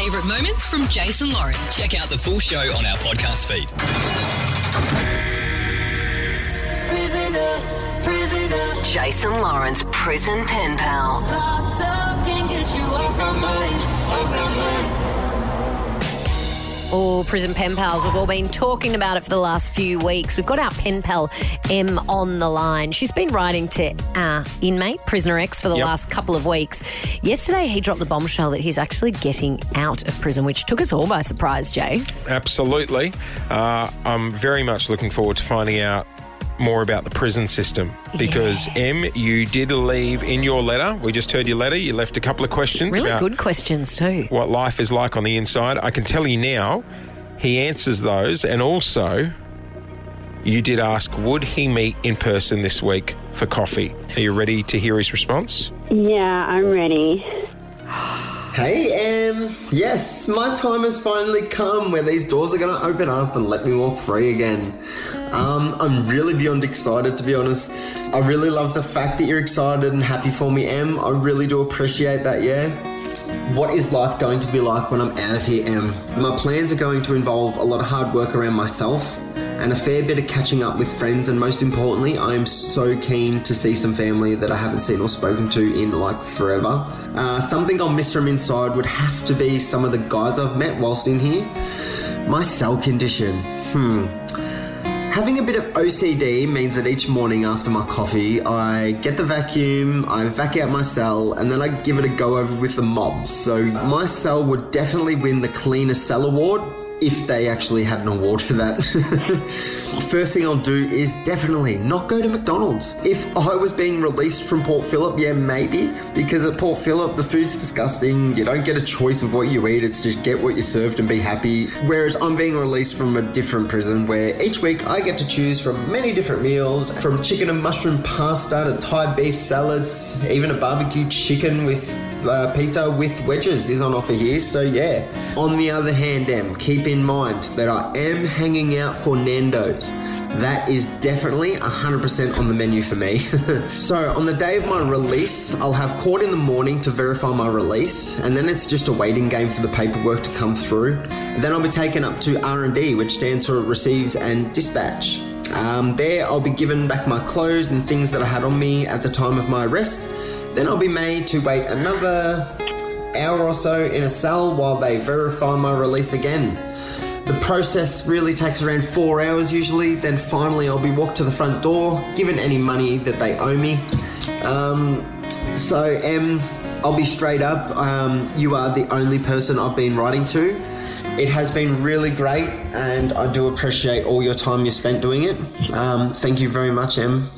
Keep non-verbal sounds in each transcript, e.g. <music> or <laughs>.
favourite moments from Jason Lauren. Check out the full show on our podcast feed. Prisoner, prisoner. Jason Lauren's Prison Pen Pal. Oh, prison pen pals. We've all been talking about it for the last few weeks. We've got our pen pal M on the line. She's been writing to our inmate, prisoner X, for the Yep. last couple of weeks. Yesterday, he dropped the bombshell that he's actually getting out of prison, which took us all by surprise, Jace. Absolutely. Uh, I'm very much looking forward to finding out more about the prison system because Yes. M, you did leave in your letter. We just heard your letter. You left a couple of questions Really about good questions, too. what life is like on the inside. I can tell you now, he answers those, and also. You did ask, would he meet in person this week for coffee? Are you ready to hear his response? Yeah, I'm ready. Hey, Em. Yes, my time has finally come where these doors are going to open up and let me walk free again. Um, I'm really beyond excited, to be honest. I really love the fact that you're excited and happy for me, Em. I really do appreciate that, yeah? What is life going to be like when I'm out of here, Em? My plans are going to involve a lot of hard work around myself and a fair bit of catching up with friends, and most importantly, I am so keen to see some family that I haven't seen or spoken to in like forever. Uh, something I'll miss from inside would have to be some of the guys I've met whilst in here. My cell condition. Hmm. Having a bit of OCD means that each morning after my coffee, I get the vacuum, I vac out my cell, and then I give it a go over with the mobs. So my cell would definitely win the cleanest cell award if they actually had an award for that. <laughs> First thing I'll do is definitely not go to McDonald's. If I was being released from Port Phillip, yeah, maybe. Because at Port Phillip, the food's disgusting. You don't get a choice of what you eat, it's just get what you're served and be happy. Whereas I'm being released from a different prison where each week I get to choose from many different meals from chicken and mushroom pasta to Thai beef salads, even a barbecue chicken with uh, pizza with wedges is on offer here. So yeah. On the other hand, Em, keep in mind that I am hanging out for Nando's. That is definitely 100% on the menu for me. <laughs> so, on the day of my release, I'll have court in the morning to verify my release, and then it's just a waiting game for the paperwork to come through. Then I'll be taken up to R&D, which stands for Receives and Dispatch. Um, there, I'll be given back my clothes and things that I had on me at the time of my arrest. Then I'll be made to wait another hour or so in a cell while they verify my release again. The process really takes around four hours usually. Then finally, I'll be walked to the front door, given any money that they owe me. Um, so, Em, I'll be straight up. Um, you are the only person I've been writing to. It has been really great, and I do appreciate all your time you spent doing it. Um, thank you very much, Em.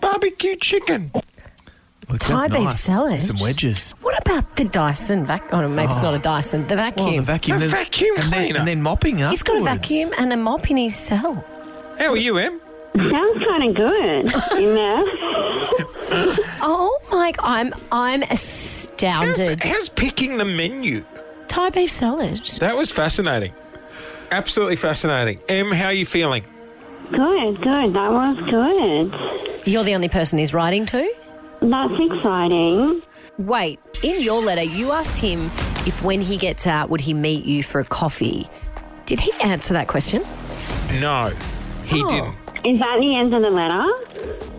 Barbecue chicken. Well, Thai sounds beef nice. salad. Some wedges. What about the Dyson vac? Oh, no, maybe it's not a oh. Dyson. The vacuum. Well, the vacuum. A then- vacuum and then, and then mopping up. He's got a vacuum and a mop in his cell. How are you, Em? Sounds kind of good, you <laughs> know? Oh my! I'm I'm How's, astounded. how's picking the menu? Thai beef salad. That was fascinating. Absolutely fascinating. Em, how are you feeling? Good, good. That was good. You're the only person he's writing to. That's exciting. Wait, in your letter, you asked him if when he gets out, would he meet you for a coffee? Did he answer that question? No, he Oh. didn't. Is that the end of the letter?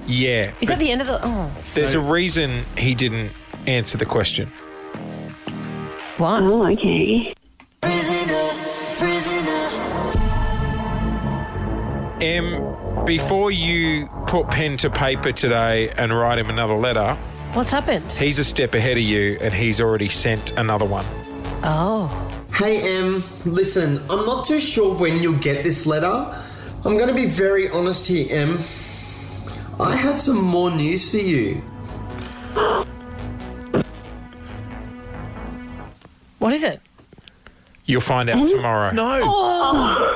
Yeah. Is that the end of the? Oh, There's a reason he didn't answer the question. what? Oh, okay. Em, before you put pen to paper today and write him another letter, What's happened? he's a step ahead of you and he's already sent another one. Oh, Hey, Em, listen, I'm not too sure when you'll get this letter. I'm going to be very honest here, Em. I have some more news for you. what is it? You'll find out hmm? tomorrow. No. Oh.